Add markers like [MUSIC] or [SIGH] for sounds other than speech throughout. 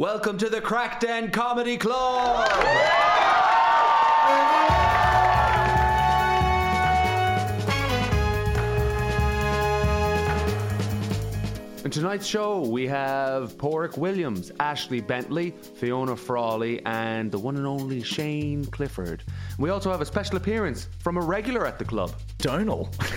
Welcome to the Crackden Comedy Club. In tonight's show, we have Padraig Williams, Ashlee Bentley, Fiona Frawley, and the one and only Shane Clifford. We also have a special appearance from a regular at the club. Donal. [LAUGHS]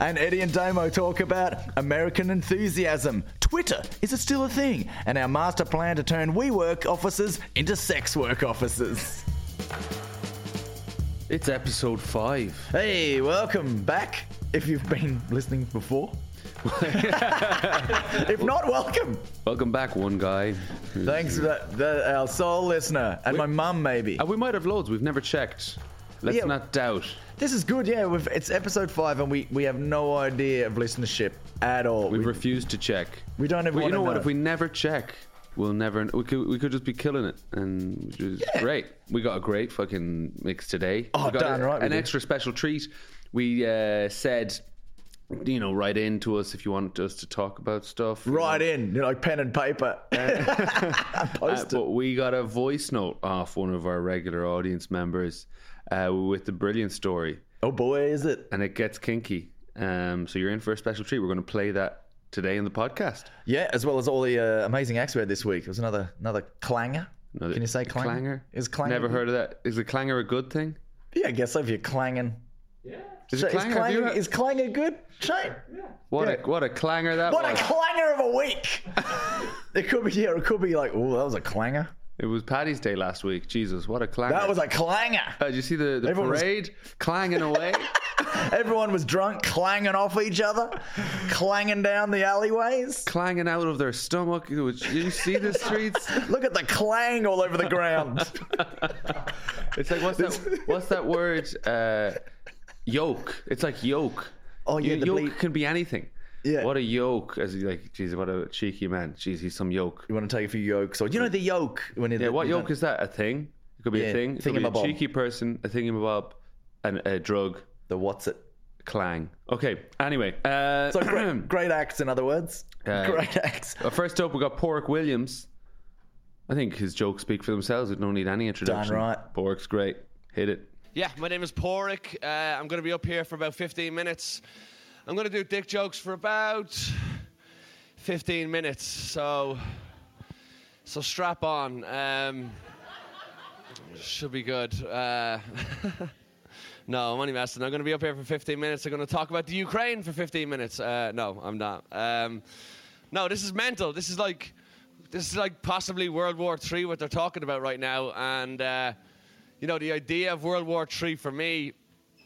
and Eddie and Damo talk about American enthusiasm. Twitter, is it still a thing? And our master plan to turn WeWork offices into sex work offices. It's episode five. Hey, welcome back. If you've been listening before. [LAUGHS] if not, welcome. Welcome back, one guy. Thanks for that, that our sole listener and my mum, maybe. Uh, we might have loads. We've never checked. Let's Yeah. not doubt. This is good, yeah. We've, it's episode five, and we, we have no idea of listenership at all. We We- refuse to check. We don't ever Well, you wanna know what? If we never check, we'll never. We could. We could just be killing it, and which is Yeah. great. We got a great fucking mix today. Oh, we got damn right An extra special treat. We uh, said, you know, write in to us if you want us to talk about stuff. you know. in, you know, like pen and paper. [LAUGHS] Uh, Post it. but we got a voice note off one of our regular audience members uh, with the brilliant story, Oh boy, is it? and it gets kinky. Um, so you're in for a special treat. We're going to play that today in the podcast. Yeah, as well as all the uh, amazing acts we had this week. It was another another clanger. Another- Can you say clanger? Clanger? Is clanger? Never heard of that. Is a clanger a good thing? Yeah, I guess so if you're clanging. Is, So it clanger? Have you clanger, heard- is clanger good? Shane? what yeah. a what a clanger that What was! a clanger of a week! [LAUGHS] it could be, yeah, it could be like, oh, that was a clanger. it was Paddy's Day last week. Jesus, what a clanger! That was a clanger. Uh, did you see the, the Everyone was- parade clanging away? [LAUGHS] Everyone was drunk, clanging off each other, clanging down the alleyways. clanging out of their stomach. Did you see the streets? [LAUGHS] Look at the clang all over the ground. It's like what's that? What's that word? Uh, yoke. It's like yoke. Oh, yeah, Y- the yoke bleep. can be anything. Yeah. What a yoke! As like, Jesus, what a cheeky man. Jeez, he's some yoke. You want to take a few yolks? Or, you know the yoke When Yeah, what yoke is that? A thing? It could be Yeah, a thing. It could be a thingamabob. cheeky person, a thingamabob, and a drug. The what's it? Clang. Okay. Anyway, uh, [CLEARS THROAT] So great, [CLEARS THROAT] great acts, in other words. Uh, [LAUGHS] great acts. uh, first up, we got Padraig Williams. I think his jokes speak for themselves. We don't need any introduction. right. Padraig's great. Hit it. Yeah, my name is Padraig. Uh, I'm going to be up here for about 15 minutes. I'm going to do dick jokes for about 15 minutes. So, so strap on. Um, should be good. Uh, [LAUGHS] no, I'm only messing. I'm going to be up here for 15 minutes. I'm going to talk about the Ukraine for 15 minutes. Uh, no, I'm not. Um, no, this is mental. This is like, this is like possibly World War III what they're talking about right now, and. Uh, you know, the idea of World War III for me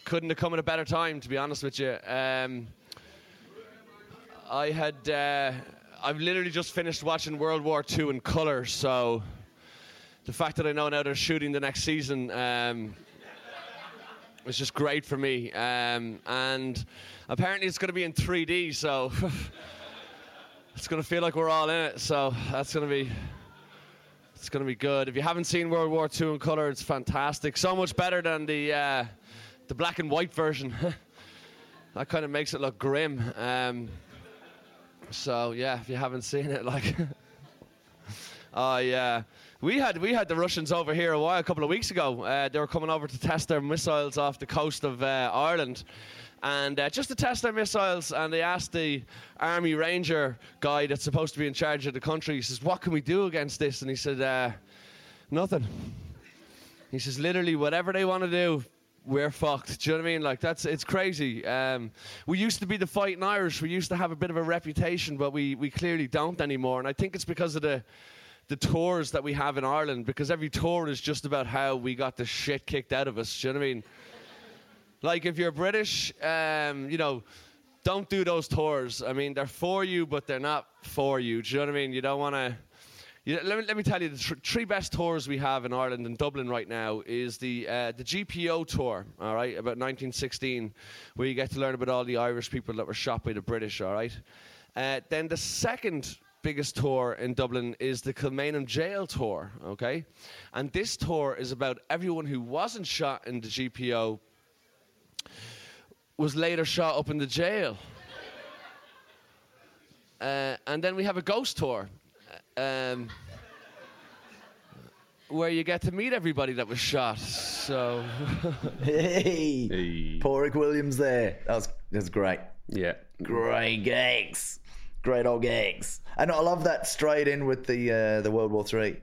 couldn't have come at a better time, to be honest with you. Um, I had, uh, I've literally just finished watching World War II in colour, so the fact that I know now they're shooting the next season um, was just great for me. Um, and apparently it's going to be in 3D, so [LAUGHS] it's going to feel like we're all in it. So that's going to be it's going to be good. If you haven't seen World War II in color, it's fantastic. So much better than the uh, the black and white version. [LAUGHS] that kind of makes it look grim. Um, so yeah, if you haven't seen it, [LAUGHS] like, oh yeah, we had we had the Russians over here a while, a couple of weeks ago. Uh, they were coming over to test their missiles off the coast of uh, Ireland. And uh, just to test their missiles, and they asked the Army Ranger guy that's supposed to be in charge of the country, he says, What can we do against this? And he said, uh, Nothing. He says, Literally, whatever they want to do, we're fucked. Do you know what I mean? Like, that's, it's crazy. Um, we used to be the fighting Irish. We used to have a bit of a reputation, but we, we clearly don't anymore. And I think it's because of the, the tours that we have in Ireland, because every tour is just about how we got the shit kicked out of us. Do you know what I mean? Like if you're British, um, you know, don't do those tours. I mean, they're for you, but they're not for you. Do you know what I mean? You don't want to. Let, me, let me tell you, the tr- three best tours we have in Ireland and Dublin right now is the uh, the GPO tour, all right, about 1916, where you get to learn about all the Irish people that were shot by the British, all right. Uh, then the second biggest tour in Dublin is the Kilmainham Jail tour, okay, and this tour is about everyone who wasn't shot in the GPO was later shot up in the jail. Uh, and then we have a ghost tour. um, where you get to meet everybody that was shot. So [LAUGHS] Hey, Hey. Padraig Williams there. That was that was great. Yeah. Great gags. Great old gags. And I love that straight in with the uh, the World War Three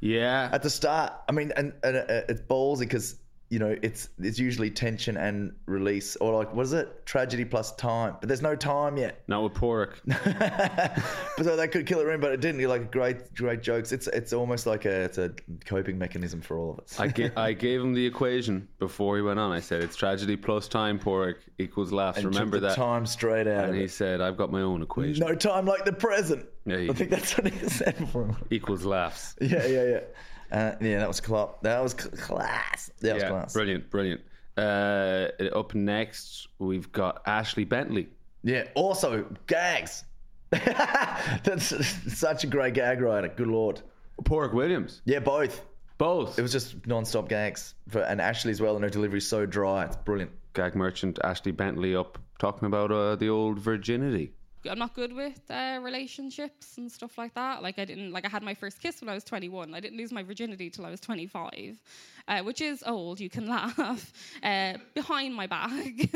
Yeah. at the start. I mean, and, and uh, it's ballsy because you know it's it's usually tension and release, or like what is it? Tragedy plus time, but there's no time yet. No, with Pork. [LAUGHS] but so that could kill it in, but it didn't. You like great great jokes. It's it's almost like a it's a coping mechanism for all of us. I, [LAUGHS] ga- I gave him the equation before he went on. I said it's tragedy plus time Pork equals laughs. And took Remember the that. time straight out. And he it. said, "I've got my own equation. No time like the present. Yeah, I think that's what he [LAUGHS] said for him. Equals laughs." Yeah, yeah, yeah. Uh, yeah, that was cl- That was cl- class. That was yeah, class. brilliant, brilliant. Uh, up next, we've got Ashlee Bentley. Yeah. Also, gags. [LAUGHS] that's such a great gag writer. Good lord. Padraig Williams. Yeah, both. Both. It was just non-stop gags. For, and Ashlee as well, and her delivery's so dry. It's brilliant. gag merchant Ashlee Bentley up talking about uh, the old virginity. I'm not good with uh, relationships and stuff like that. Like I didn't like I had my first kiss when I was 21. I didn't lose my virginity till I was 25, uh, which is old. You can [LAUGHS] laugh uh, behind my back. [LAUGHS]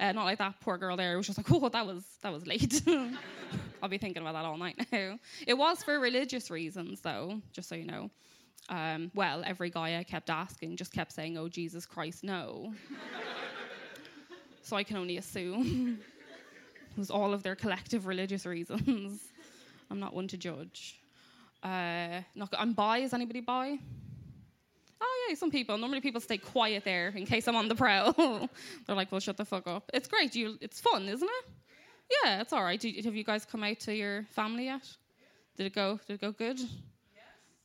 uh, not like that poor girl there was just like, oh, that was that was late. [LAUGHS] I'll be thinking about that all night now. It was for religious reasons, though, just so you know. Um, well, every guy I kept asking just kept saying, "Oh Jesus Christ, no." so I can only assume was all of their collective religious reasons. [LAUGHS] I'm not one to judge. Uh, not, I'm bi. Is anybody bi? Oh yeah, some people. Normally people stay quiet there in case I'm on the prowl. [LAUGHS] They're like, "Well, shut the fuck up." It's great. You, it's fun, isn't it? Yeah, it's all right. Have you guys come out to your family yet? Did it go? Did it go good?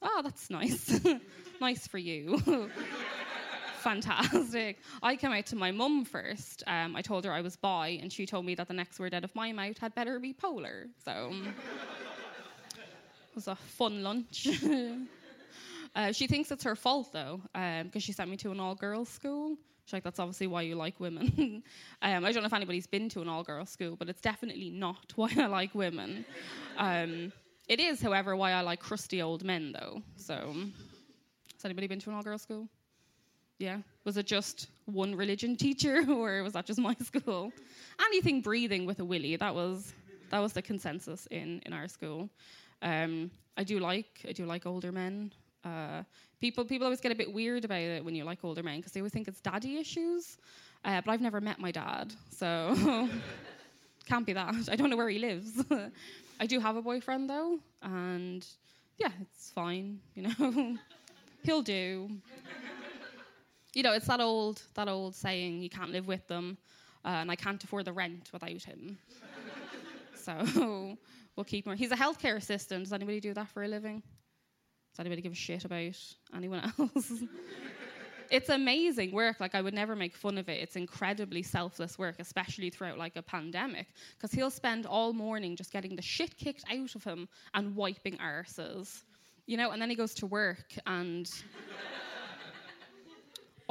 Oh, that's nice. [LAUGHS] nice for you. Fantastic. [LAUGHS] I came out to my mum first. Um, I told her I was bi, and she told me that the next word out of my mouth had better be polar. So um, [LAUGHS] it was a fun lunch. [LAUGHS] uh, she thinks it's her fault though, because she sent me to an all-girls school. She's like, that's obviously why you like women. um, I don't know if anybody's been to an all-girls school, but it's definitely not why I like women. Um, it is, however, why I like crusty old men, though. So, has anybody been to an all-girls school? Yeah. Was it just one religion teacher, [LAUGHS] or was that just my [LAUGHS] school? Anything breathing with a willy. That was that was the consensus in in our school. Um, I do like I do like older men. Uh, people people always get a bit weird about it when you like older men because they always think it's daddy issues. Uh, but I've never met my dad, so [LAUGHS] can't be that. I don't know where he lives. I do have a boyfriend though, and yeah, it's fine. You know, he'll do. You know, it's that old that old saying: you can't live with them, uh, and I can't afford the rent without him. [LAUGHS] so [LAUGHS] we'll keep him. He's a healthcare assistant. Does anybody do that for a living? Does anybody give a shit about anyone [LAUGHS] else? it's amazing work. Like I would never make fun of it. It's incredibly selfless work, especially throughout like a pandemic, because he'll spend all morning just getting the shit kicked out of him and wiping arses, you know. And then he goes to work and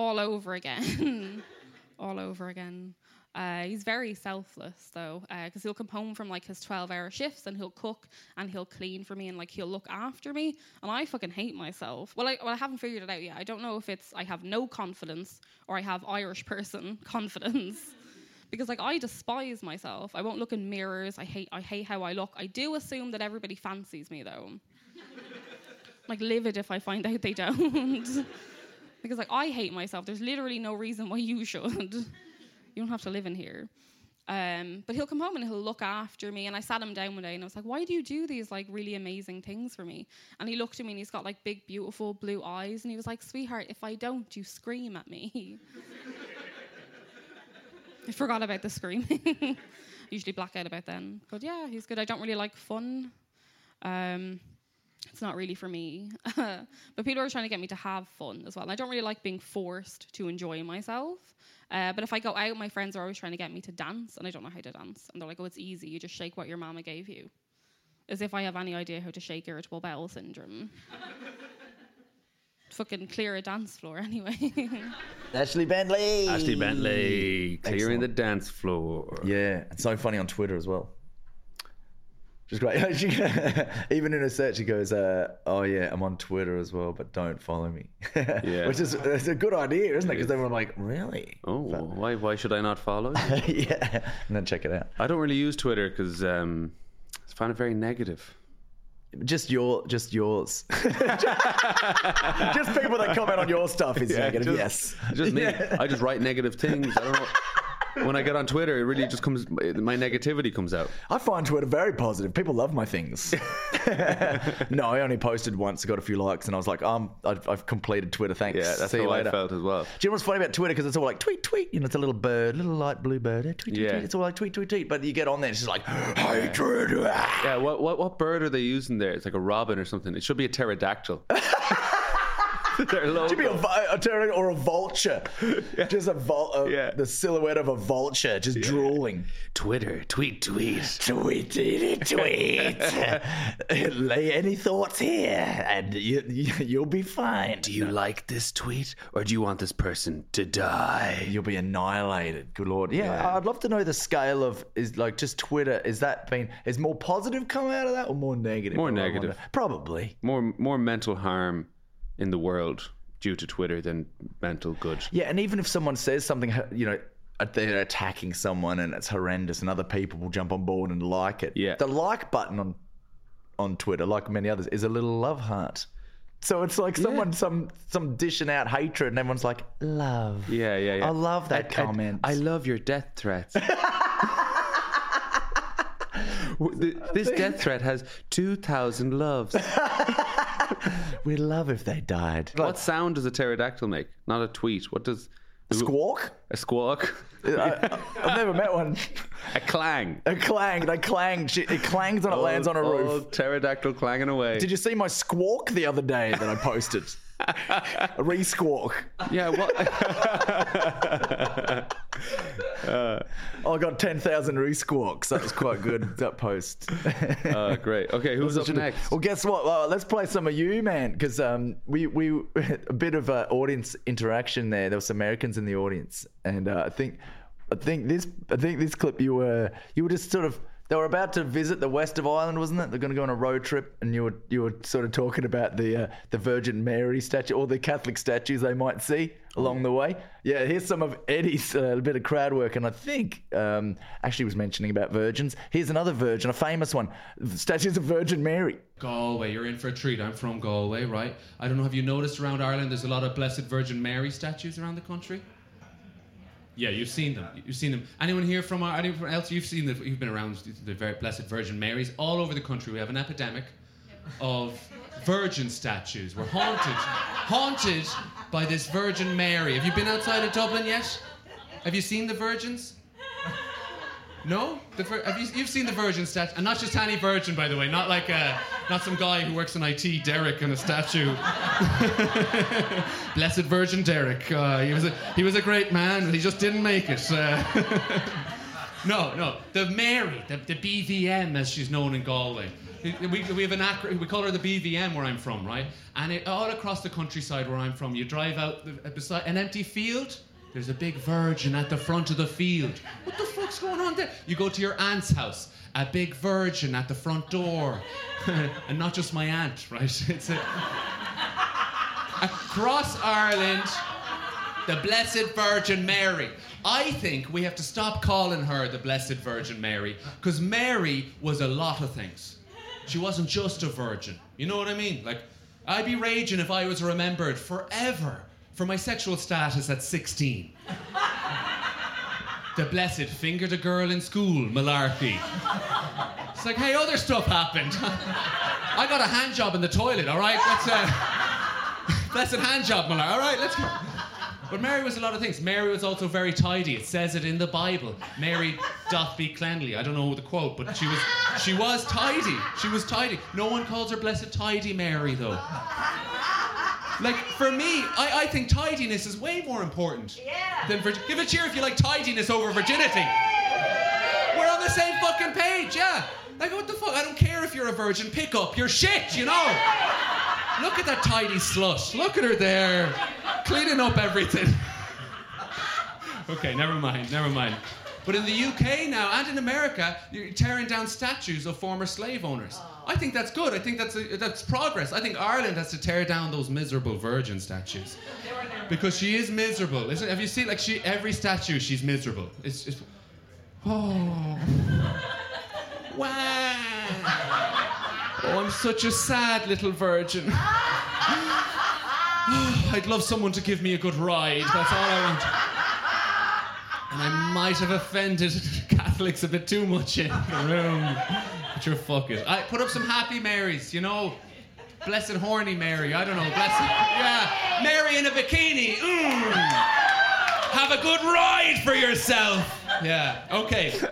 all over again, [LAUGHS] all over again. Uh, he's very selfless though, because he'll come home from like his twelve-hour shifts and he'll cook and he'll clean for me and like he'll look after me. And I fucking hate myself. Well, I, well, I haven't figured it out yet. I don't know if it's I have no confidence or I have Irish person [LAUGHS] confidence. Because like I despise myself. I won't look in mirrors. I hate I hate how I look. I do assume that everybody fancies me though. [LAUGHS] like livid if I find out they don't. Because like I hate myself. There's literally no reason why you should. [LAUGHS] you don't have to live in here. Um, but he'll come home and he'll look after me. And I sat him down one day and I was like, "Why do you do these like really amazing things for me?" And he looked at me and he's got like big, beautiful blue eyes, and he was like, "Sweetheart, if I don't, you scream at me." [LAUGHS] I forgot about the screaming. [LAUGHS] Usually black out about then. But yeah, he's good. I don't really like fun. Um, it's not really for me. [LAUGHS] but people are trying to get me to have fun as well. And I don't really like being forced to enjoy myself. Uh, but if I go out, my friends are always trying to get me to dance, and I don't know how to dance. And they're like, oh, it's easy. You just shake what your mama gave you. As if I have any idea how to shake irritable bowel syndrome. [LAUGHS] Fucking clear a dance floor [LAUGHS] anyway. Ashlee Bentley. Ashlee Bentley clearing Excellent. the dance floor. Yeah, it's so funny on Twitter as well. Just great. [LAUGHS] She- Even in a search, she goes, uh, "Oh yeah, I'm on Twitter as well, but don't follow me." [LAUGHS] Yeah. which is it's a good idea, isn't it? Because everyone like, really? Oh, why? Why should I not follow? you? [LAUGHS] yeah, and then check it out. I don't really use Twitter because um, I find it very negative. Just your, just yours. just people that comment on your stuff is negative. just, yes, just me. Yeah. I just write negative things. I don't know. When I get on Twitter, it really just comes. My negativity comes out. I find Twitter very positive. People love my things. [LAUGHS] no, I only posted once, got a few likes, and I was like, um, I've, I've completed Twitter. Thanks. Yeah, that's See you how I felt as well. Do you know what's funny about Twitter? Because it's all like tweet, tweet. You know, it's a little bird, little light blue bird. eh, Tweet, tweet, Yeah. tweet. It's all like tweet, tweet, tweet. But you get on there, it's just like [GASPS] hatred. ah. Yeah, what, what what bird are they using there? It's like a robin or something. It should be a pterodactyl. [LAUGHS] [LAUGHS] Their logo. Should be a, a or a vulture. [LAUGHS] Just a vul- uh, Yeah. the silhouette of a vulture just drooling. Twitter, tweet, tweet. Tweet, tweet, tweet. [LAUGHS] Lay any thoughts here, and you, you, you'll be fine. Do you like this tweet, or do you want this person to die? You'll be annihilated. Good lord. Yeah, I'd love to know the scale of is like just Twitter. Is that been is more positive come out of that or more negative? More negative. Probably. More more mental harm in the world due to Twitter than mental good. Yeah, and even if someone says something, you know, they're attacking someone and it's horrendous, and other people will jump on board and like it. Yeah. the like button on on Twitter, like many others, is a little love heart. So it's like someone some some dishing out hatred, and everyone's like love. Yeah, yeah, yeah. I love that I- I- comment. I, love your death threats. [LAUGHS] This death threat has 2,000 loves. [LAUGHS] We'd love if they died. what sound does a pterodactyl make? Not a tweet. What does. Squawk? A squawk? I, I've never met one. [LAUGHS] a clang. A clang. They clang. It clangs when it lands on a Oh, roof. pterodactyl clanging away. Did you see my squawk the other day that I posted? [LAUGHS] a re-squawk. yeah, what? I got 10,000 re-squawks. That was quite good, that post. [LAUGHS] uh, great. Okay, who's up next? Well, guess what? Uh, let's play some of you, man, because um, we we [LAUGHS] a bit of uh, audience interaction there. There were some Americans in the audience, and uh, I think I think this I think this clip you were you were just sort of they were about to visit the west of Ireland, wasn't it? They're going to go on a road trip, and you were you were sort of talking about the uh, the Virgin Mary statue or the Catholic statues they might see along the way. Yeah, here's some of Eddie's uh, bit of crowd work, and I think um, actually was mentioning about virgins. Here's another virgin, a famous one, statues of Virgin Mary. Galway, you're in for a treat. I'm from Galway, right? I don't know, have you noticed around Ireland there's a lot of Blessed Virgin Mary statues around the country? Yeah, you've seen them. You've seen them. Anyone here from our, anyone else? You've seen the, You've been around the very Blessed Virgin Marys all over the country. We have an epidemic of virgin statues. We're haunted, haunted by this Virgin Mary. Have you been outside of Dublin yet? Have you seen the virgins? No, the have you, you've seen the Virgin statue, and not just any Virgin, by the way. Not like a, not some guy who works in IT, Derek, in a statue. [LAUGHS] Blessed Virgin Derek. Uh, he was a he was a great man, but he just didn't make it. Uh, [LAUGHS] no, no, the Mary, the, the BVM as she's known in Galway. We, we have an acro- we call her the BVM where I'm from, right? And it, all across the countryside where I'm from, you drive out the, uh, beside an empty field. There's a big virgin at the front of the field. What the fuck's going on there? You go to your aunt's house, a big virgin at the front door, [LAUGHS] and not just my aunt, right? [LAUGHS] It's a, across Ireland, the Blessed Virgin Mary. I think we have to stop calling her the Blessed Virgin Mary because Mary was a lot of things. She wasn't just a virgin. You know what I mean? Like, I'd be raging if I was remembered forever for my sexual status at 16. the blessed fingered a girl in school, malarkey. It's like, hey, other stuff happened. I got a hand job in the toilet, all right? Let's, uh, [LAUGHS] blessed hand job, Muller. All right, let's go. But Mary was a lot of things. Mary was also very tidy. It says it in the Bible. Mary doth be cleanly. I don't know the quote, but she was she was tidy. She was tidy. No one calls her blessed tidy Mary though. Like for me, I, I think tidiness is way more important yeah. than virgin. Give a cheer if you like tidiness over virginity. We're on the same fucking page, yeah. Like what the fuck? I don't care if you're a virgin. Pick up your shit, you know. Look at that tidy slut. Look at her there, cleaning up everything. [LAUGHS] okay, never mind, never mind. But in the UK now and in America, you're tearing down statues of former slave owners. I think that's good. I think that's a, that's progress. I think Ireland has to tear down those miserable virgin statues because she is miserable. Isn't? Have you seen like she every statue she's miserable. It's, it's oh [LAUGHS] wow. Oh, I'm such a sad little virgin. [LAUGHS] [SIGHS] I'd love someone to give me a good ride. That's all I want. And I might have offended [LAUGHS] Catholics a bit too much in the room. But you're fuck it. I put up some happy Marys, you know. Blessed horny Mary. I don't know. Blessed. Yeah. Mary in a bikini. Mm. Have a good ride for yourself. Yeah. Okay. [LAUGHS]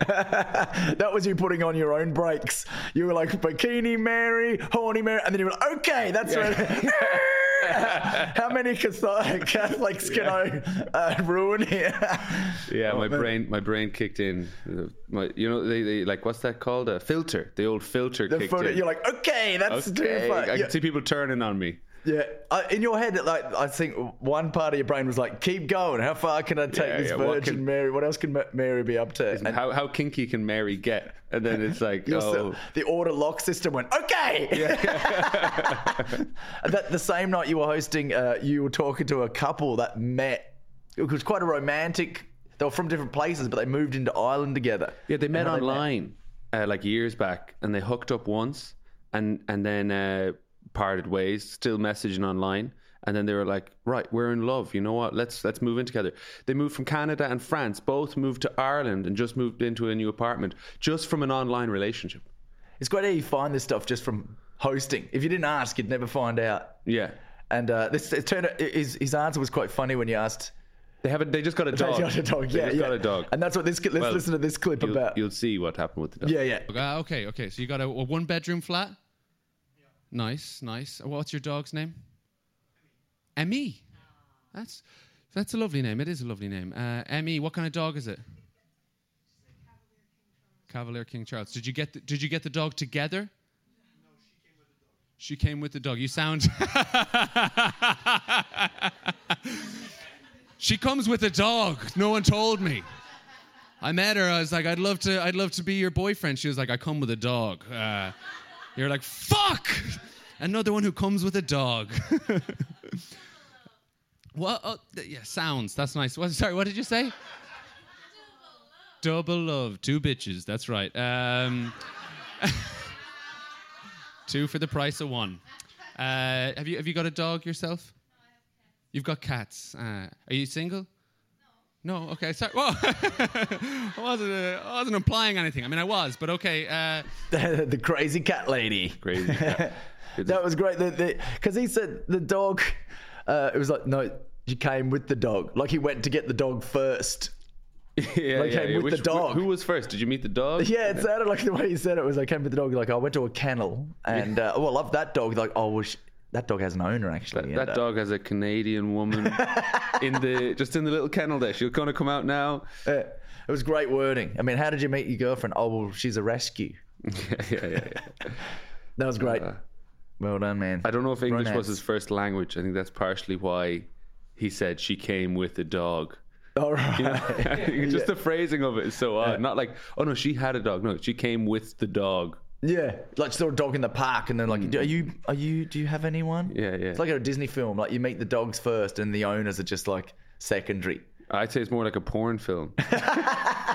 That was you putting on your own brakes. You were like Bikini Mary, Horny Mary, and then you were like, okay, that's right. [LAUGHS] [LAUGHS] How many Catholic- Catholics can I uh, ruin here? Yeah, Oh, my man. brain, my brain kicked in. My, you know, they, they like what's that called? A filter. The old filter The kicked photo, in. you're like, okay, that's too okay, far. I Yeah, can see people turning on me. Yeah. Uh, in your head, like I think one part of your brain was like, keep going. How far can I take Yeah, this yeah, what Virgin can- Mary? What else can Mary be up to? And How how kinky can Mary get? And then it's like, oh, still- the order lock system went okay. And [LAUGHS] that the same night you were hosting, uh, you were talking to a couple that met. It was quite a romantic. They were from different places, but they moved into Ireland together. yeah, they met how they met. online uh, like years back, and they hooked up once, and and then uh, parted ways. Still messaging online. And then they were like, "Right, we're in love. You know what? Let's let's move in together." They moved from Canada and France. Both moved to Ireland and just moved into a new apartment, just from an online relationship. It's great how you find this stuff just from hosting. If you didn't ask, you'd never find out. Yeah, And uh, this it turned out, his his answer was quite funny when you asked. they haven't. They just got a dog. [LAUGHS] They dog. got a dog. Yeah, just yeah. got a dog. And that's what this. Let's Well, listen to this clip You'll, about. you'll see what happened with the dog. yeah, yeah. Uh, okay, okay. So you got a, a one bedroom flat? Nice, nice. What's your dog's name? Emmy. That's that's a lovely name. It is a lovely name. Uh, Emmy, what kind of dog is it? Cavalier King Charles. Did you get the, did you get the dog together? No, she came with the dog. You sound. [LAUGHS] she comes with a dog. No one told me. I met her. I was like, I'd love to. I'd love to be your boyfriend. She was like, I come with a dog. Uh, you're like, fuck. Another one who comes with a dog. [LAUGHS] what? Oh, th- yeah, sounds. That's nice. What, sorry, what did you say? Double love. Two bitches. That's right. Um, [LAUGHS] two for the price of one. Uh, have you have you got a dog yourself? You've got cats. Uh, are you single? No, okay, sorry. Well, [LAUGHS] I wasn't, uh, I wasn't implying anything. I mean, I was, but okay. Uh, [LAUGHS] the crazy cat lady. Crazy cat. [LAUGHS] that was great. Because he said the dog. Uh, it was like no, you came with the dog. Like he went to get the dog first. yeah, Like, yeah, came yeah. with the dog. Who was first? Did you meet the dog? Yeah, it sounded like the way he said it was. I came with the dog. Like I went to a kennel, and uh, oh, I love that dog. Like oh, well, sh- that dog has an owner actually. That and, uh, dog has a Canadian woman [LAUGHS] in the just in the little kennel there. She'll kind of come out now. uh, it was great wording. I mean, how did you meet your girlfriend? Oh, well, she's a rescue. [LAUGHS] yeah, yeah, yeah, yeah. That was great. Uh, well done, man. I don't know if English was his first language. I think that's partially why he said she came with the dog. All right. You know? [LAUGHS] just the phrasing of it is so odd. Yeah. Not like, oh no, she had a dog. No, she came with the dog. Yeah, like saw a dog in the park, and then like, are you, are you, do you have anyone? Mm. Yeah, yeah. It's like a Disney film. Like you meet the dogs first, and the owners are just like secondary. I'd say it's more like a porn film. [LAUGHS]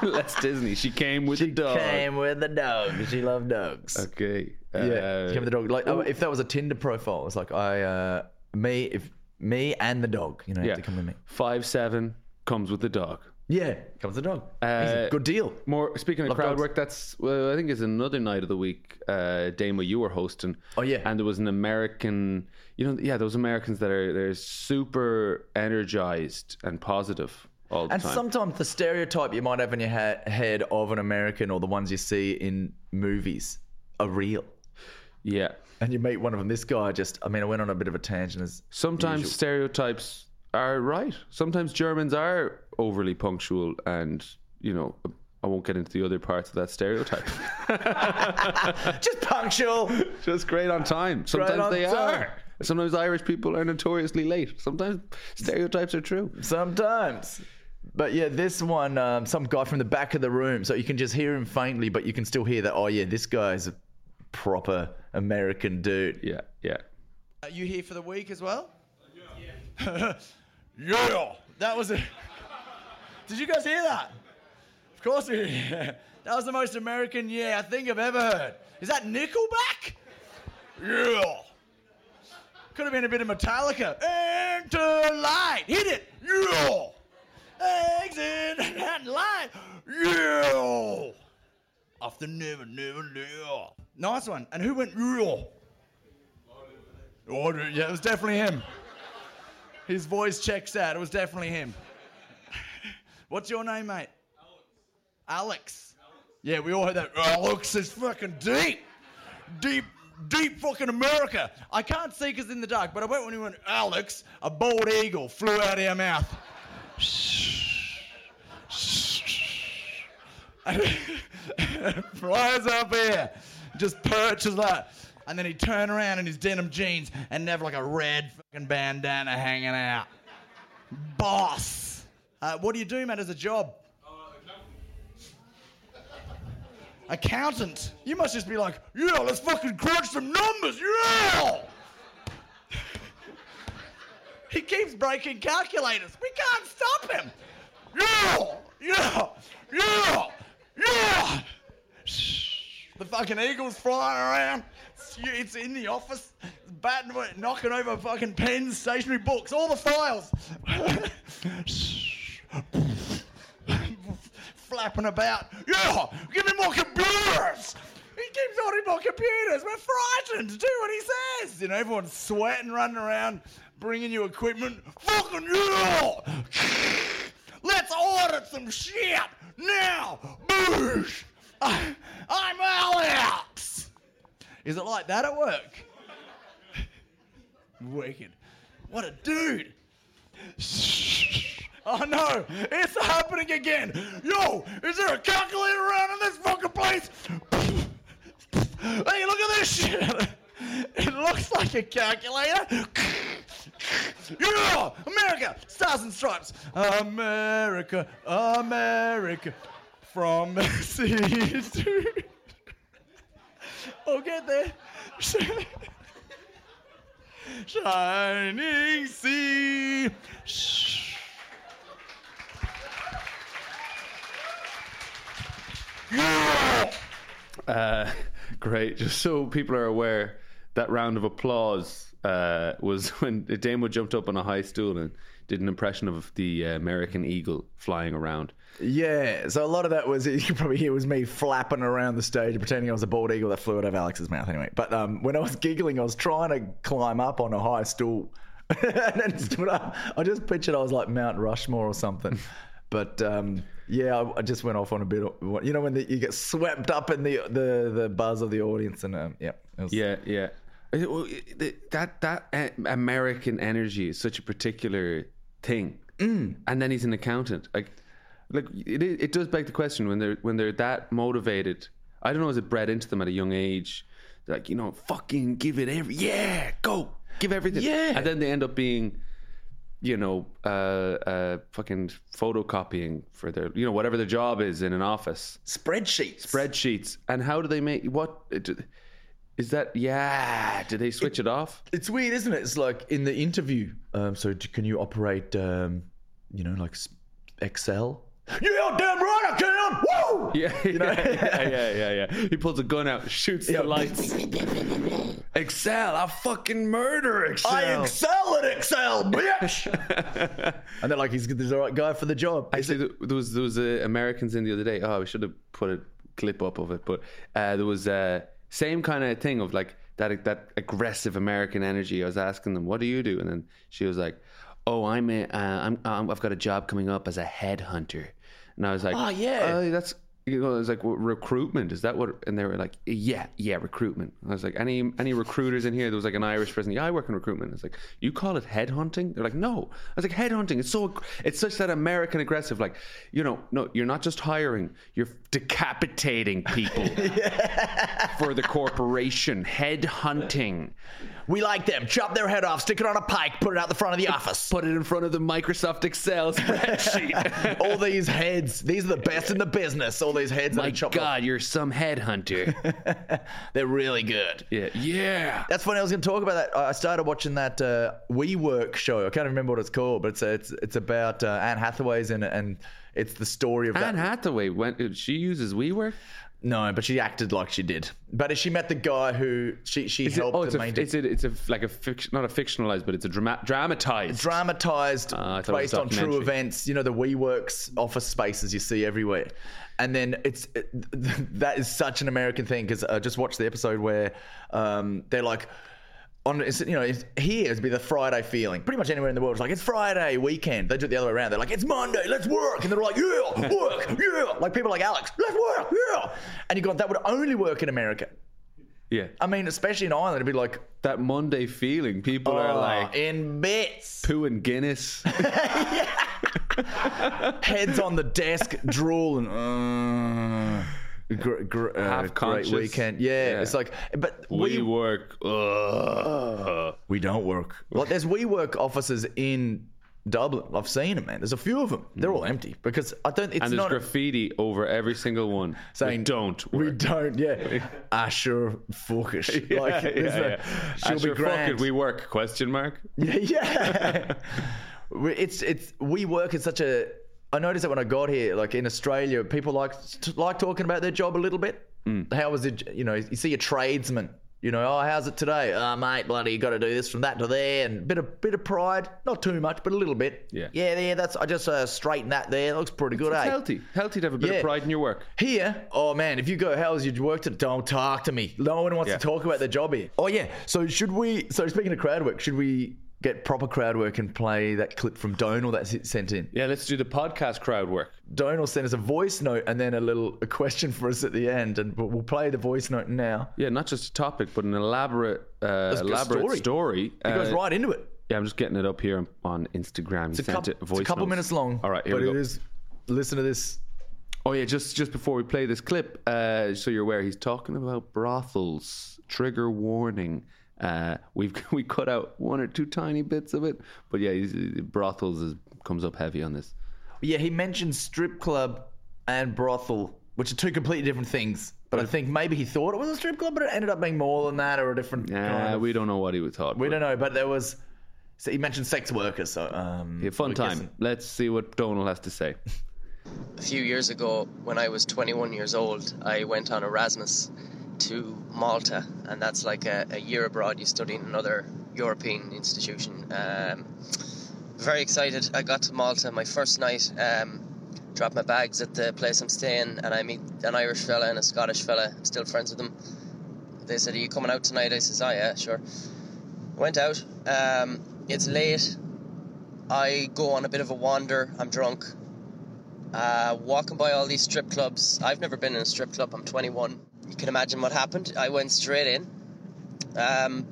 Less Disney. She came with She the dog. came with the dog. She loved dogs. Okay. Yeah, Uh, she came with the dog. Like oh, if that was a Tinder profile, it's like I, uh, me, if me and the dog, you know, yeah. have to come with me. Five seven comes with the dog. Yeah, comes the dog. Uh. Good deal. More speaking of Love crowd dogs. work, that's well, I think it's another night of the week. Uh, Damo, you were hosting. Oh, yeah. and there was an American. You know, yeah, those Americans that are they're super energized and positive all the time. And time. sometimes the stereotype you might have in your ha- head of an American or the ones you see in movies are real. yeah, And you meet one of them. This guy just, I mean, I went on a bit of a tangent. As sometimes usual. stereotypes are right. Sometimes Germans are overly punctual, and you know, I won't get into the other parts of that stereotype. [LAUGHS] just punctual. Just great on time. Sometimes on they time. are. Sometimes Irish people are notoriously late. Sometimes stereotypes are true. Sometimes. But yeah, this one, um, some guy from the back of the room, so you can just hear him faintly, but you can still hear that. Oh yeah, this guy's a proper American dude. Yeah, yeah. Are you here for the week as well? Yeah. yeah. [LAUGHS] Yeah, that was it. [LAUGHS] Did you guys hear that? Of course we did. [LAUGHS] That was the most American yeah I think I've ever heard. Is that Nickelback? Yeah. Could have been a bit of Metallica. Enter light. Hit it. Yeah. Exit that light. Yeah. The never, never, yeah. Nice one. And who went yeah? Oh, yeah, it was definitely him. His voice checks out. It was definitely him. What's your name, mate? Alex. Alex. Yeah, we all heard that. Oh, Alex is fucking deep. Deep, deep fucking America. I can't see because in the dark, but I bet when he went, Alex, a bald eagle flew out of your mouth. [LAUGHS] [LAUGHS] Flies up here, just perches that. And then he'd turn around in his denim jeans and have like a red fucking bandana hanging out. Boss. Uh, what do you do, mate, as a job? Accountant. Accountant? You must just be like, yeah, let's fucking crunch some numbers, yeah! he keeps breaking calculators. We can't stop him. Yeah, yeah, yeah, yeah. The fucking eagle's flying around. It's- It's in the office, batting, knocking over fucking pens, stationery books, all the files. Flapping about. Yeah, give me more computers. He keeps ordering more computers. We're frightened do what he says. You know, everyone's sweating, running around, bringing you equipment. Fucking yeah! Let's order some shit now. Boosh! I'm Alex. Is it like that at work? [LAUGHS] Wicked. What a dude. [LAUGHS] Oh no, it's happening again. Yo, is there a calculator around in this fucking place? [LAUGHS] Hey, look at this shit. It looks like a calculator. Yeah, America, stars and stripes. America, America, from sea to. There. Shining sea. Yeah! Uh, great. Just so people are aware, that round of applause uh, was [LAUGHS] when Damo jumped up on a high stool and did an impression of the uh, American eagle flying around. Yeah, so a lot of that was [LAUGHS] you could probably hear was me flapping around the stage, pretending I was a bald eagle that flew out of Alex's mouth. Anyway, but um, when I was giggling, I was trying to climb up on a high stool, [LAUGHS] and then stood up. I just pictured I was like Mount Rushmore or something. [LAUGHS] But um, yeah, I, I just went off on a bit. Of, you know when the, you get swept up in the the, the buzz of the audience, and um, yeah, was, Yeah, yeah. It- well, it- That that American energy is such a particular thing, mm. and then he's an accountant. Like, like it it does beg the question when they're when they're that motivated. I don't know, is it bred into them at a young age? Like you know, fucking give it every yeah, go give everything. Yeah. and then they end up being. You know, uh, uh, fucking photocopying for their, you know, whatever their job is in an office spreadsheets. spreadsheets and how do they make what is that yeah did they switch it off It's weird, isn't it? It's like in the interview. Um, so d- can you operate, um, you know, like Excel? Yeah, damn right I can. Woo! [LAUGHS] yeah yeah, yeah [LAUGHS] yeah yeah yeah he pulls a gun out shoots Yeah. the lights excel i fucking murder excel I excel at Excel, bitch. [LAUGHS] and they're like, he's the right guy for the job. Actually, th- there was there was uh, Americans in the other day. Oh, we should have put a clip up of it, but uh, there was uh, same kind of thing of like that that aggressive American energy. I was asking them, "What do you do?" And then she was like, "Oh, I'm a, uh, I'm, um, I've got a job coming up as a headhunter." And I was like, Oh, yeah. oh, that's." You know, it was like well, recruitment. Is that what? And they were like, "Yeah, yeah, recruitment." I was like, "Any any recruiters in here?" There was like an Irish person. Yeah, I work in recruitment. It's like, "You call it headhunting?" They're like, "No." I was like, "Headhunting. It's so it's such that American aggressive. Like, you know, no, you're not just hiring. You're decapitating people [LAUGHS] for the corporation. Headhunting. We like them. Chop their head off, stick it on a pike, put it out the front of the office. Put it in front of the Microsoft Excel spreadsheet. [LAUGHS] All these heads, these are the best in the business. All these heads My chopped off. God, you're some headhunter. [LAUGHS] They're really good. yeah, yeah. That's funny. I was going to talk about that. I started watching that uh, WeWork show. I can't remember what it's called, but it's it's it's about uh, Anne Hathaway's in it, and it's the story of Anne that. Hathaway, when she uses WeWork. No, but she acted like she did. But she met the guy who she she Is it, helped oh, it's a, it's a, it's a like a fiction, not a fictionalized, but it's a drama, dramatized. dramatized it was based on true events. You know the WeWorks office spaces you see everywhere, and then it's it, [LAUGHS] that is such an American thing because I just watched the episode where um, they're like. On, it's, you know, it's, here it'd be the Friday feeling. Pretty much anywhere in the world, it's like it's Friday weekend. They do it the other way around. They're like, it's Monday, let's work, and they're like, yeah, work, yeah. Like people like Alex, let's work, yeah. And you go, that would only work in America. yeah, I mean, especially in Ireland, it'd be like, that Monday feeling. People are oh, like in bits. poo and Guinness. [LAUGHS] [LAUGHS] heads on the desk, drooling. Uh, gr- gr- uh, great weekend. Yeah, Yeah. it's like, but we we work. Ugh. we don't work. Like, there's we work offices in Dublin. I've seen them, man. There's a few of them. They're all empty because I don't. It's and there's not graffiti over every single one saying We don't. We don't. Yeah, [LAUGHS] Asher fuckish. [LAUGHS] Yeah, like, yeah, yeah. She'll And sure, be fuck grand. we work? Question mark. [LAUGHS] Yeah, yeah. It's it's we work in such a. I noticed that when I got here, like in Australia, people like like talking about their job a little bit. How was it? You know, you see a tradesman. You know, oh, how's it today? Oh, mate, bloody, you got to do this from that to there, and bit of bit of pride, not too much, but a little bit. Yeah. yeah, yeah. That's I just uh, straightened that there. It looks pretty good, It's eh? healthy. Healthy to have a bit Yeah. of pride in your work. Here, oh man, if you go, how's your work today? Don't talk to me. No one wants Yeah. to talk about their job here. Oh yeah. So should we? So speaking of crowd work, should we get proper crowd work and play that clip from Donal that's sent in? Yeah, let's do the podcast crowd work. Donal sent us a voice note and then a little a question for us at the end, and we'll play the voice note now. Yeah, not just a topic, but an elaborate, uh, elaborate story. story. It goes Uh, right into it. Yeah, I'm just getting it up here on- Instagram. It's a, coup- it's a couple minutes long. All right, here but we go. it is. Listen to this. Oh yeah, just just before we play this clip, uh, so you're aware, he's talking about brothels. Trigger warning. Uh, we've [LAUGHS] we cut out one or two tiny bits of it, but yeah, he's, brothels is, comes up heavy on this. Yeah, he mentioned strip club and brothel, which are two completely different things. But I think maybe he thought it was a strip club, but it ended up being more than that or a different. Yeah, kind of- we don't know what he would thought. We but- don't know, but there was. So he mentioned sex workers, so um, Yeah, fun time. guessing- Let's see what Donal has to say. [LAUGHS] A few years ago, when I was 21 years old, I went on Erasmus to Malta, and that's like a, a year abroad. You study in another European institution. Um, very excited. I got to Malta my first night. Um, dropped my bags at the place I'm staying, and I meet an Irish fella and a Scottish fella. I'm still friends with them. They said, "Are you coming out tonight?" I says, "Oh yeah, sure." Went out. Um, it's late. I go on a bit of a wander. I'm drunk. Uh, walking by all these strip clubs. I've never been in a strip club. I'm 21. You can imagine what happened. I went straight in. Um,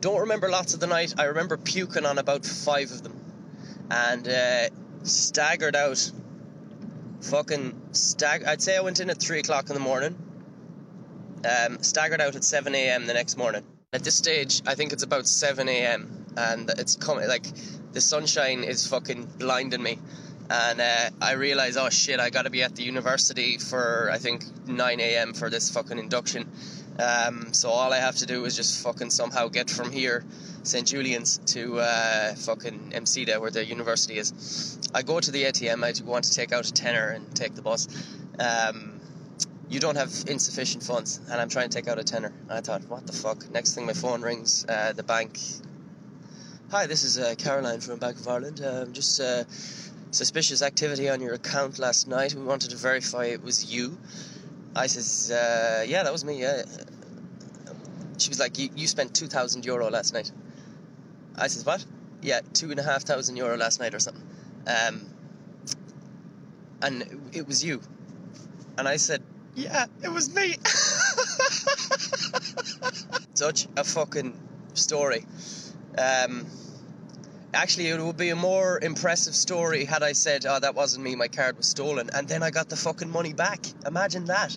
don't remember lots of the night. I remember puking on about five of them, and uh, staggered out. Fucking stag. I'd say I went in at three o'clock in the morning. Um, staggered out at 7 a.m. the next morning. At this stage, I think it's about 7 a.m. and it's coming like the sunshine is fucking blinding me. And uh, I realize, oh shit, I gotta be at the university for I think 9 a.m. for this fucking induction. Um, so all I have to do is just fucking somehow get from here, St. Julian's, to uh, fucking Msida, where the university is. I go to the ATM, I want to take out a tenner and take the bus. Um, you don't have insufficient funds, and I'm trying to take out a tenner. I thought, what the fuck? Next thing, my phone rings. Uh, the bank. Hi, this is uh, Caroline from Bank of Ireland. Um, just uh, suspicious activity on your account last night. We wanted to verify it was you. I says, uh, yeah, that was me. Yeah. She was like, you, spent two thousand euro last night. I says, what? Yeah, two and a half thousand euro last night or something. Um, and it was you. And I said, yeah, it was me. [LAUGHS] Such a fucking story. Um, actually, it would be a more impressive story had I said, oh, that wasn't me, my card was stolen. And then I got the fucking money back. Imagine that.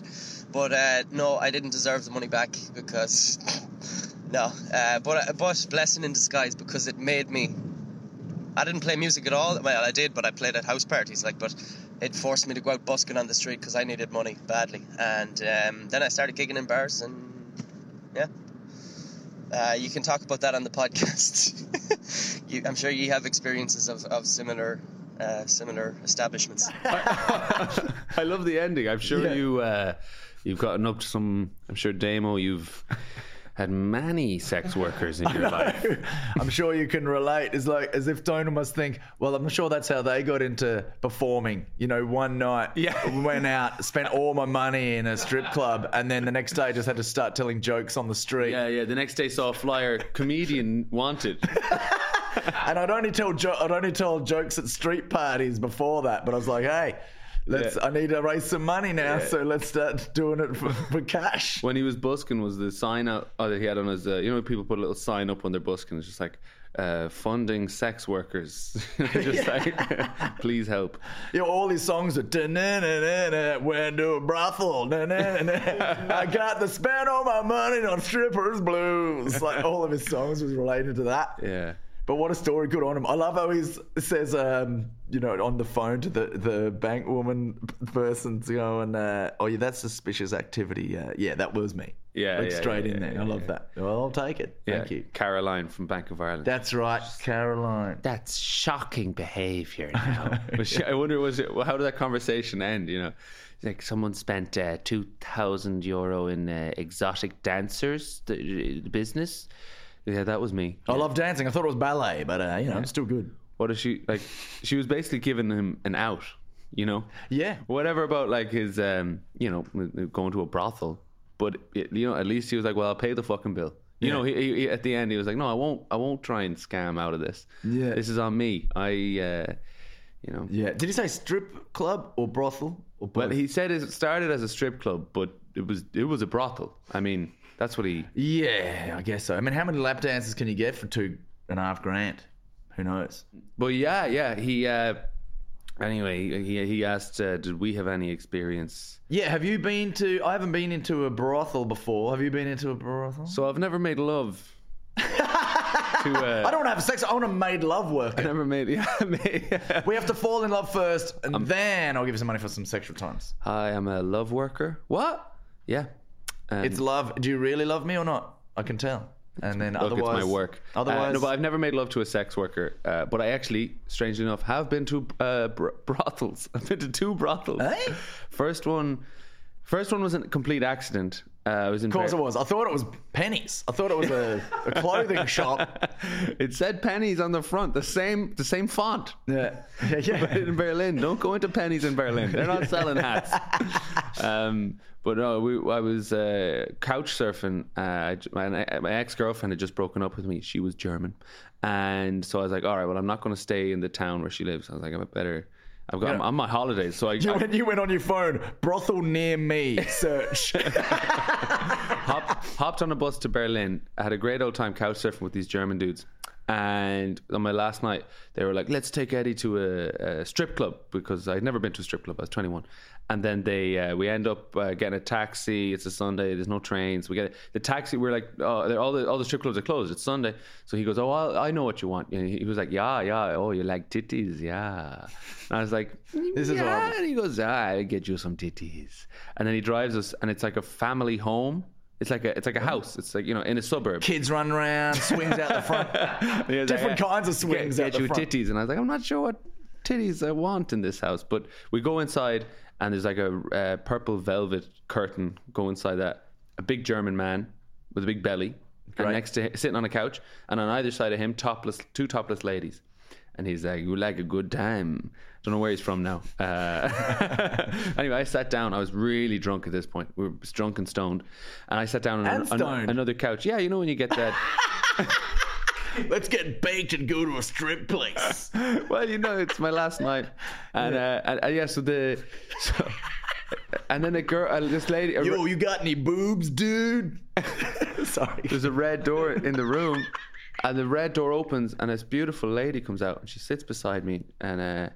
But uh, no, I didn't deserve the money back because [LAUGHS] No, uh, but but blessing in disguise because it made me. I didn't play music at all. Well, I did, but I played at house parties. Like, but it forced me to go out busking on the street because I needed money badly. And um, then I started gigging in bars, and yeah, uh, you can talk about that on the podcast. [LAUGHS] you, I'm sure you have experiences of, of similar uh, similar establishments. [LAUGHS] I love the ending. I'm sure Yeah. you uh, you've gotten up to some. I'm sure Damo, you've had many sex workers in [LAUGHS] your life. I'm sure you can relate. It's like as if Donal must think, well, I'm sure that's how they got into performing. You know, one night, Yeah. went out, spent all my money in a strip club, and then the next day just had to start telling jokes on the street. Yeah, yeah. The next day saw a flyer, comedian wanted. [LAUGHS] And I'd only tell jo- I'd only tell jokes at street parties before that, but I was like, hey. Let's. Yeah. I need to raise some money now, Yeah. so let's start doing it for, for cash. When he was busking, was the sign out oh, that he had on his? Uh, you know, people put a little sign up on their busking. It's just like uh, funding sex workers. [LAUGHS] [LAUGHS] just like, [LAUGHS] please help. You know, all these songs are "Da-na-na-na-na, went to a brothel. I got to spend all my money on strippers blues. Like all of his songs was related to that. Yeah. But what a story, good on him. I love how he says, um, you know, on the phone to the, the bank woman person to go and, uh, oh, yeah, that's suspicious activity. Uh, yeah, that was me. Yeah, Like yeah, straight yeah, in yeah, there. I love that. Well, I'll take it. Thank you. Caroline from Bank of Ireland. That's right, Caroline. That's shocking behaviour [LAUGHS] now. She- I wonder, was it? How did that conversation end? You know, like someone spent uh, two thousand euro in uh, exotic dancers, the, the business. Yeah, that was me. I love dancing. I thought it was ballet, but, uh, you know, it's still good. What is she like? She was basically giving him an out. You know. Yeah. Whatever about like his, um, you know, going to a brothel, but it, you know, at least he was like, "Well, I'll pay the fucking bill." You know, he, he, at the end, he was like, "No, I won't. I won't try and scam out of this. Yeah. this is on me. I, uh, you know." Yeah. Did he say strip club or brothel? Or both? Well, he said it started as a strip club, but it was it was a brothel. I mean, that's what he. Yeah, I guess so. I mean, how many lap dances can you get for two and a half grand? Who knows? Well, yeah, yeah, he. Uh, anyway, he he asked, uh, "Did we have any experience?" Yeah, have you been to? I haven't been into a brothel before. Have you been into a brothel? So I've never made love. [LAUGHS] to, uh, I don't want to have sex. I want to made love I worker. never made. [LAUGHS] Yeah, made, We have to fall in love first, and Um, then I'll give you some money for some sexual times. Hi, I am a love worker. What? Yeah. It's love. Do you really love me or not? I can tell. And then look, otherwise, it's my work. Uh, Otherwise, no, but I've never made love to a sex worker. Uh, but I actually, strangely enough, have been to uh, br- brothels. [LAUGHS] I've been to two brothels. Eh? First one, first one was a complete accident. Uh, I was in. of course it was. I thought it was Penneys. I thought it was a, a clothing [LAUGHS] shop. it said Penneys on the front, the same, the same font. Yeah, [LAUGHS] yeah, yeah. in Berlin. Don't go into Penneys in Berlin. They're not selling hats. [LAUGHS] um, but no, we, I was uh, couch surfing. Uh, my, my ex girlfriend had just broken up with me. She was German, and so I was like, all right, well, I'm not going to stay in the town where she lives. I was like, I'm a better. I've got I'm on my holidays, so I, You I went, you went on your phone, brothel near me, search. [LAUGHS] hop, hopped on a bus to Berlin. I had a great old time couch surfing with these German dudes. And on my last night, they were like, "Let's take Eddie to a, a strip club because I'd never been to a strip club. I was 21." And then they, uh, we end up uh, getting a taxi. It's a Sunday. There's no trains. We get the taxi. We're like, "Oh, all the all the strip clubs are closed. It's Sunday." So he goes, "Oh, i I know what you want." And he was like, "Yeah, yeah. Oh, you like titties? Yeah." And I was like, This is yeah. horrible. And he goes, ah, I'll get you some titties. And then he drives us, and it's like a family home. It's like a it's like a house. It's like you know in a suburb. Kids run around, swings out the front. [LAUGHS] Was Different "Yeah, kinds of swings Get, out get the you front." titties, and I was like, I'm not sure what titties I want in this house. But we go inside, and there's like a uh, purple velvet curtain. Go inside that. A big German man with a big belly, and next to him, sitting on a couch, and on either side of him, topless two topless ladies. And he's like, "You like a good time." Don't know where he's from now. Uh, [LAUGHS] anyway, I sat down. I was really drunk at this point. We were drunk and stoned, and I sat down on, an- another couch. Yeah, you know when you get that. [LAUGHS] Let's get baked and go to a strip place. [LAUGHS] well, you know, it's my last night, and uh, and, and yeah, so the, so, and then a girl, uh, this lady, Yo, you got any boobs, dude? Sorry. there's a red door in the room, and the red door opens, and this beautiful lady comes out, and she sits beside me, and uh,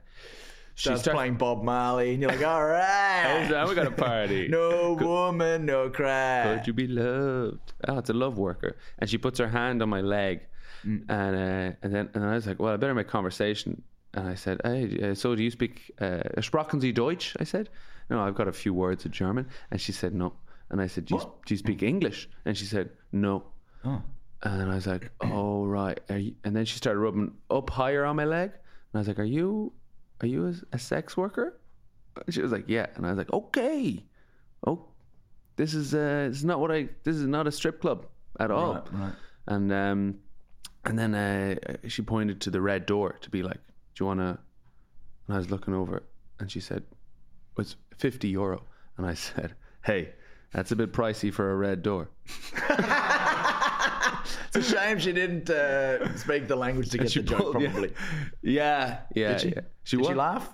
starts start- playing Bob Marley, and you're like, all right. [LAUGHS] Now we got a party. [LAUGHS] no woman, no cry. Could you be loved? Oh, it's a love worker. And she puts her hand on my leg, Mm. and uh, and then and I was like, well, I better make conversation. And I said, hey, uh, so do you speak uh, Sprachen Sie Deutsch? I said, no, I've got a few words of German. And she said, no. And I said, do you, do you speak English? And she said, no. Oh. And I was like, [CLEARS THROAT] oh right. And then she started rubbing up higher on my leg, and I was like, are you, are you a, a sex worker? And she was like, yeah. And I was like, okay, oh, this is uh, this is not what I. This is not a strip club at all. Right, right. And um, and then uh, she pointed to the red door to be like, do you want to? And I was looking over, and she said, it's fifty euro. And I [LAUGHS] said, hey, that's a bit pricey for a red door. [LAUGHS] It's a shame she didn't uh, speak the language to get the joke, pulled- yeah. probably. Yeah, yeah. Did she? yeah. She Did she laugh?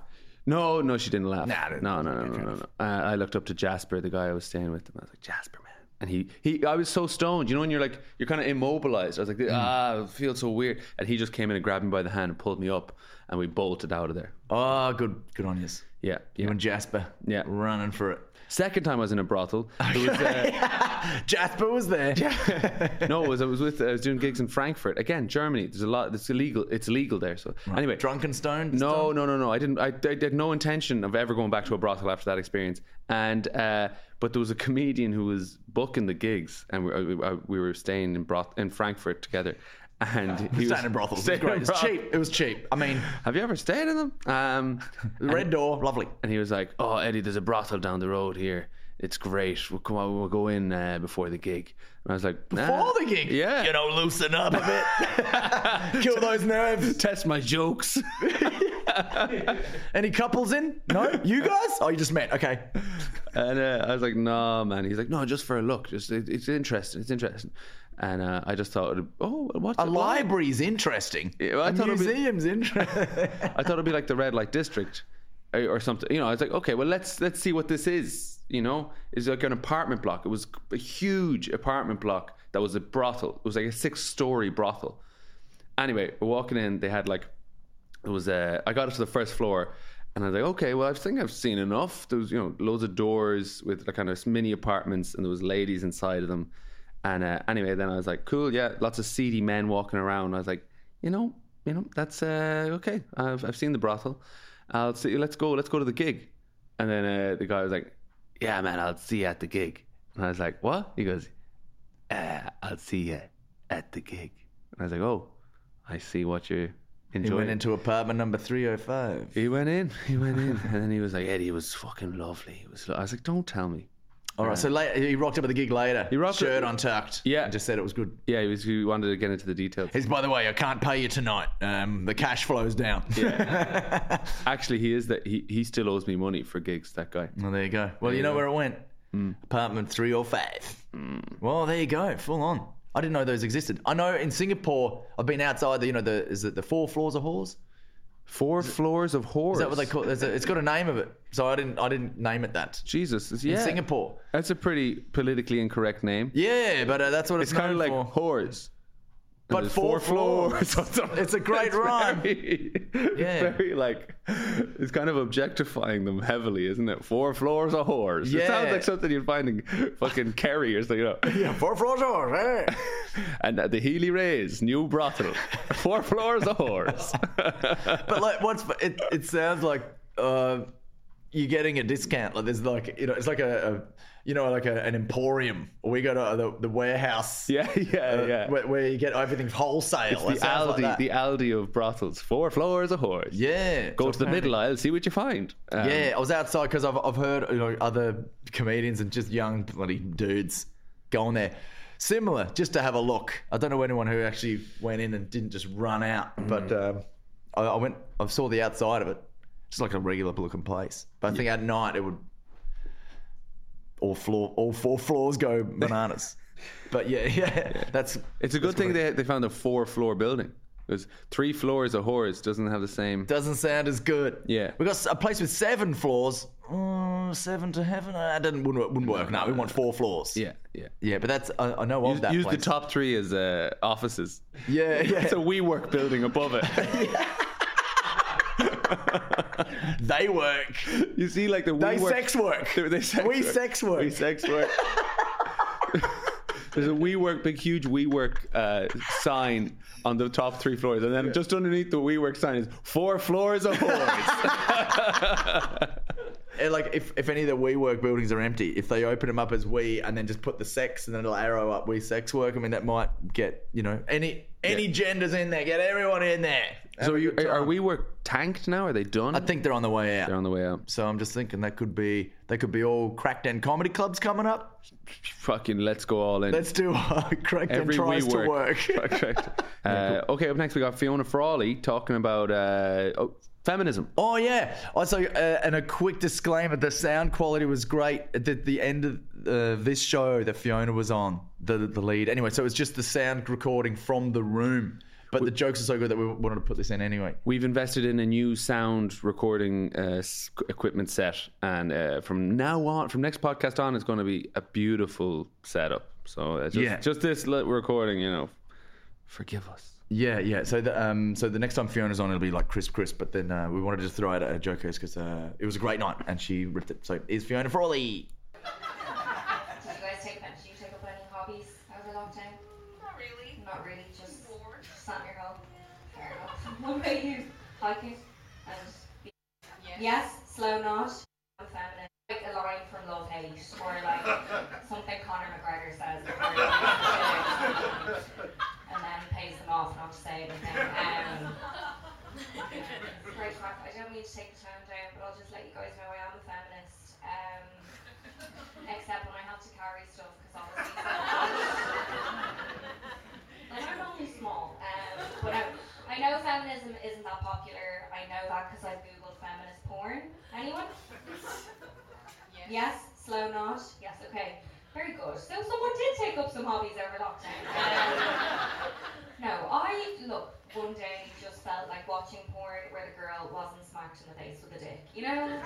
No, no, she didn't laugh. Nah, no, no, no, no, no, no. I looked up to Jasper, the guy I was staying with, and I was like, Jasper, man. And he, he, I was so stoned. You know, when you're like, you're kind of immobilized. I was like, Mm. ah, it feels so weird. And he just came in and grabbed me by the hand and pulled me up, and we bolted out of there. Oh, good, good on you. Yeah, You and Jasper, Yeah. running for it. Second time I was in a brothel. It was, uh, [LAUGHS] Jasper was there. [LAUGHS] no, it was I was with I was doing gigs in Frankfurt again, Germany. There's a lot. It's illegal. It's illegal there. So anyway, Drunken stoned. No, time? no, no, no. I didn't. I, I had no intention of ever going back to a brothel after that experience. And uh, but there was a comedian who was booking the gigs, and we, we, we were staying in broth in Frankfurt together. And he was Staying in brothels. It was great. in It was cheap. It was cheap. I mean, Have you ever stayed in them? Um, red door, lovely. and he was like, "Oh, Eddie, there's a brothel down the road here. It's great. We'll come on. We'll go in uh, before the gig." And I was like, Before the gig, yeah, you know, loosen up a bit, [LAUGHS] kill those nerves. test my jokes." [LAUGHS] [LAUGHS] Any couples in? No, you guys? Oh, you just met. Okay. And uh, I was like, no, man. He's like, no, just for a look. Just it, it's interesting. It's interesting. And uh, I just thought, oh, what's A it- library's interesting. Yeah, well, I a thought it'd be- museum's interesting. [LAUGHS] I thought it'd be like the red light district or, or something. You know, I was like, okay, well, let's let's see what this is. You know, it's like an apartment block. It was a huge apartment block that was a brothel. It was like a six-story brothel. Anyway, we're walking in. They had like it was. Uh, I got up to the first floor, and I was like, okay, well, I think I've seen enough. There was you know loads of doors with like kind of mini apartments, and there was ladies inside of them. And uh, anyway, then I was like, cool, yeah, lots of seedy men walking around. I was like, you know, you know, that's uh, okay. I've I've seen the brothel. I'll see. Let's go. Let's go to the gig. And then uh, the guy was like, yeah, man, I'll see you at the gig. And I was like, what? He goes, uh, I'll see you at the gig. And I was like, oh, I see what you're he enjoying. went into apartment number 305. He went in. He went in, and then he was like, "Eddie, it was fucking lovely." It was. I was like, "Don't tell me." All right, so later, he rocked up at the gig later. He rocked shirt up- untucked. Yeah. and just said it was good. Yeah, he was. He wanted to get into the details. He's, by the way, I can't pay you tonight. Um, the cash flows down. Yeah. [LAUGHS] Actually, he is that. He he still owes me money for gigs. That guy. Well, there you go. Well, you know where it went? Apartment 305. Well, there you go. Full on. I didn't know those existed. I know in Singapore, I've been outside the, you know, the is it the four floors of whores? Four floors of horrors. Is that what they call it? A- It's got a name of it. So I didn't I didn't name it that. Jesus. it's- In Singapore. That's a pretty politically incorrect name. Yeah, but uh, that's what it's, It's kind of like for. whores. But there's four floors. [LAUGHS] It's a great It's rhyme. Very, [LAUGHS] Yeah. very like it's kind of objectifying them heavily, isn't it? Four floors of whores. It sounds like something you'd find in fucking Kerry or something, you know. Yeah, four floors of whores. eh? [LAUGHS] and at the Healy-Raes new brothel, four floors of whores. but like, what's it? It sounds like uh, you're getting a discount. Like there's like you know, it's like a, a you know, like a, an emporium. Or we go to the, the warehouse. [LAUGHS] yeah, yeah, uh, yeah. Where, where you get everything wholesale. It's the sounds like Aldi, the Aldi of brothels, four floors of whores. yeah. Go to the middle aisle, see what you find. Um, Yeah, I was outside because I've, I've heard you know other comedians and just young bloody dudes going there. Similar, just to have a look. I don't know anyone who actually went in and didn't just run out, Mm. but um, I, I went. I saw the outside of it, just like a regular looking place. But I think at night it would all floor, all four floors go bananas. [LAUGHS] but yeah, [LAUGHS] yeah, that's It's a good thing they, they found a four floor building. Because three floors of whores doesn't have the same. doesn't sound as good. Yeah. we got a place with seven floors. Oh, seven to heaven. Uh, That didn't wouldn't, wouldn't work. No, we want four floors. Yeah, yeah. Yeah, but that's I, I know of Use, that use the top three as uh, offices. Yeah, yeah. It's a WeWork building above it. [LAUGHS] [LAUGHS] they work. You see, like the They WeWork- sex work. They, they sex We work. sex work. We sex work. [LAUGHS] There's a WeWork, big, huge WeWork uh, sign on the top three floors, and then just underneath the WeWork sign is four floors of whores. [LAUGHS] Like if, if any of the WeWork buildings are empty, if they open them up as we and then just put the sex and then it'll arrow up we sex work, I mean that might get you know any any genders in there, get everyone in there. So are, you, are time. WeWork tanked now? Are they done? I think they're on the way out. they're on the way out. So I'm just thinking that could be they could be all crackdown comedy clubs coming up. Fucking let's go all in. Let's do uh, [LAUGHS] crackdown Every tries WeWork. to work. Okay. [LAUGHS] [LAUGHS] uh, okay, up next we got Fiona Frawley talking about uh, oh, feminism. Oh yeah. Also, uh, and a quick disclaimer: the sound quality was great at the, the end of uh, this show that Fiona was on, the the lead. Anyway, so it was just the sound recording from the room, but the jokes are so good that we wanted to put this in anyway. We've invested in a new sound recording uh, equipment set, and uh, from now on, from next podcast on, it's going to be a beautiful setup. So uh, just, Yeah. just this recording, you know, forgive us. Yeah, yeah. So the um, so the next time Fiona's on, it'll be like crisp, crisp. But then uh, we wanted to just throw out a joke because uh, it was a great night and she ripped it. So is Fiona Frawley? Did you guys take did you take up any hobbies over lockdown? Not really. Not really, just Bored. your home. Fair enough. What about you? Hiking and be- Yes. yes, slow not. I'm feminine. Like a line from Love Hate, or like [LAUGHS] something Conor McGregor says, before he leaves the stage, and then pays them off not to say anything. Um, [LAUGHS] great crack. I don't mean to take the tone down, but I'll just let you guys know I am a feminist. Um, except when I have to carry stuff, because obviously. And I'm only small, um, but I, I know feminism isn't that popular. I know that because I've googled feminist porn. Anyone? Yes. Yes. Slow not. Yes. Okay. Very good. So someone did take up some hobbies over lockdown. Um, [LAUGHS] no, I look one day just felt like watching porn where the girl wasn't smacked in the face with a dick. You know,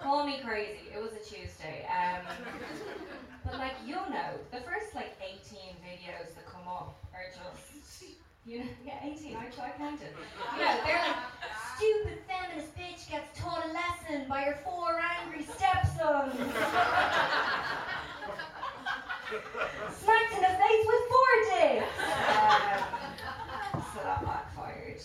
call me crazy. It was a Tuesday. Um, but like you'll know, the first like 18 videos that come up are just. You know, yeah, 18, I, counted. You know, they're like, stupid feminist bitch gets taught a lesson by her four angry stepsons. [LAUGHS] Smacked in the face with four dicks. Um, so that backfired.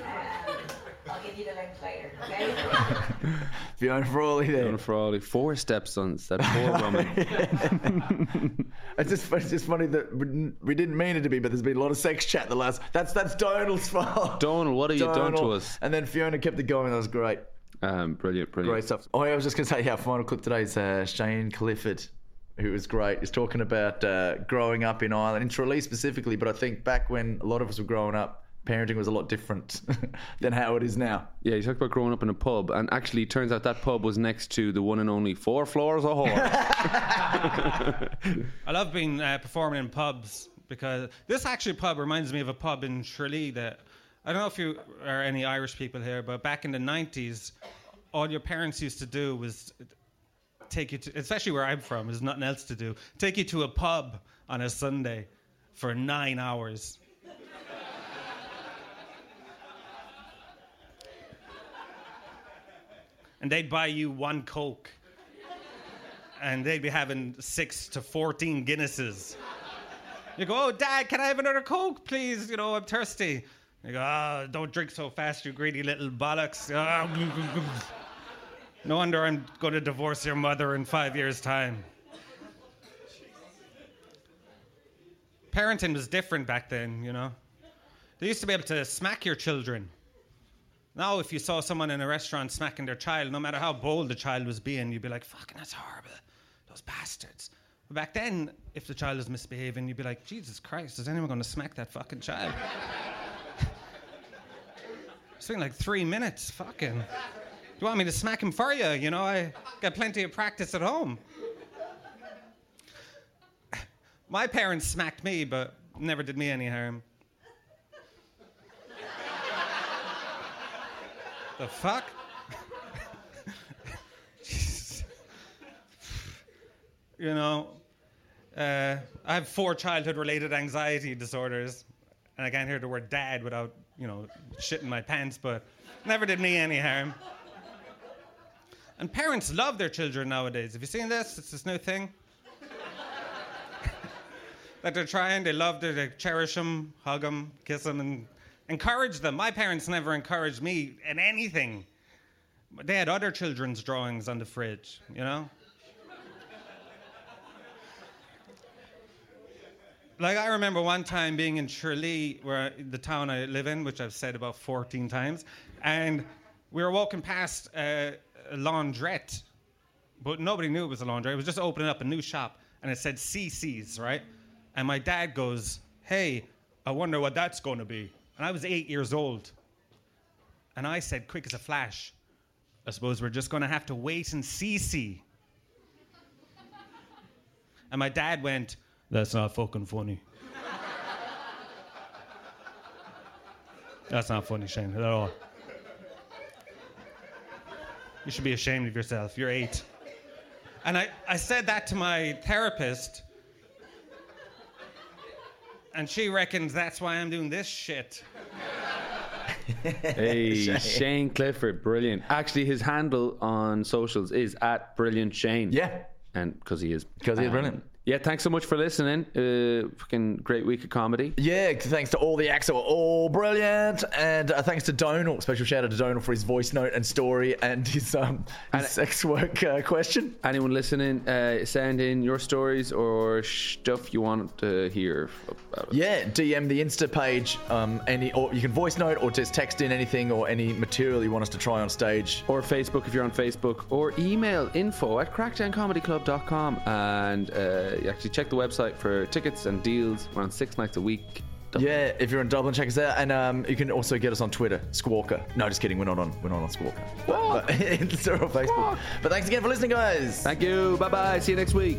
Um, I'll give you the link later, [LAUGHS] okay? [LAUGHS] Fiona Frawley there. Fiona Frawley, four stepsons, that poor woman. [LAUGHS] It's just, it's just funny that we didn't, we didn't mean it to be, but there's been a lot of sex chat the last. That's that's Donal's fault. Donal, what have you done to us? And then Fiona kept it going. That was great. Um, brilliant, brilliant. Great stuff. Oh, yeah, I was just going to say, yeah, final clip today is uh, Shane Clifford, who was great. He's talking about uh, growing up in Ireland, in Tralee specifically, but I think back when a lot of us were growing up, parenting was a lot different [LAUGHS] than how it is now. Yeah, you talked about growing up in a pub, and actually, it turns out that pub was next to the one and only Four Floors of Whore. [LAUGHS] I love being uh, performing in pubs because this actually pub reminds me of a pub in Tralee that I don't know if you are any Irish people here, but back in the 90s, all your parents used to do was take you to, especially where I'm from, there's nothing else to do, take you to a pub on a Sunday for nine hours. And they'd buy you one Coke and they'd be having six to 14 Guinnesses. You go, oh, Dad, can I have another Coke, please? You know, I'm thirsty. You go, oh, don't drink so fast, you greedy little bollocks. Ah. [LAUGHS] No wonder I'm going to divorce your mother in five years' time. Parenting was different back then, you know. They used to be able to smack your children. Now, if you saw someone in a restaurant smacking their child, no matter how bold the child was being, you'd be like, fucking, that's horrible. Those bastards. But back then, if the child was misbehaving, you'd be like, Jesus Christ, is anyone going to smack that fucking child? [LAUGHS] it's been like three minutes, fucking. Do you want me to smack him for you? You know, I got plenty of practice at home. [LAUGHS] My parents smacked me, but never did me any harm. The fuck? [LAUGHS] You know, uh, I have four childhood related anxiety disorders. and I can't hear the word dad without, you know, shitting my pants, but never did me any harm. And parents love their children nowadays. Have you seen this? It's this new thing. [LAUGHS] that they're trying, they love them, they cherish them, hug them, kiss them, and encourage them. My parents never encouraged me in anything. They had other children's drawings on the fridge, you know? like I remember one time being in Tralee, where the town I live in, which I've said about 14 times, and we were walking past uh, a laundrette, but nobody knew it was a laundrette. It was just opening up a new shop, and it said CC's, right? And my dad goes, "Hey, I wonder what that's going to be." And I was eight years old, and I said, quick as a flash, "I suppose we're just going to have to wait and see." see." And my dad went, That's not fucking funny. That's not funny, Shane, at all. You should be ashamed of yourself. You're eight. And I, I said that to my therapist, and she reckons that's why I'm doing this shit. [LAUGHS] Hey, Shane. Shane. Clifford, brilliant. Actually, his handle on socials is at Brilliant Shane. Yeah. And because he is. 'Cause he is Um, brilliant. Yeah, thanks so much for listening. Uh, fucking great week of comedy. Yeah, thanks to all the acts that were all brilliant, and uh, thanks to Donal. Special shout out to Donal for his voice note and story and his um his And- sex work uh, question. Anyone listening, uh, send in your stories or stuff you want to hear about it. Yeah, DM the Insta page. Um, any or you can voice note or just text in anything or any material you want us to try on stage. Or Facebook if you're on Facebook, or email info at crackdowncomedyclub.com. And uh, actually check the website for tickets and deals. We're on six nights a week. Yeah, if you're in Dublin, check us out, and um, you can also get us on Twitter, Squawker. No, just kidding. We're not on. We're not on Squawker. But, [LAUGHS] but or Facebook. But thanks again for listening, guys. Thank you. Bye bye. See you next week.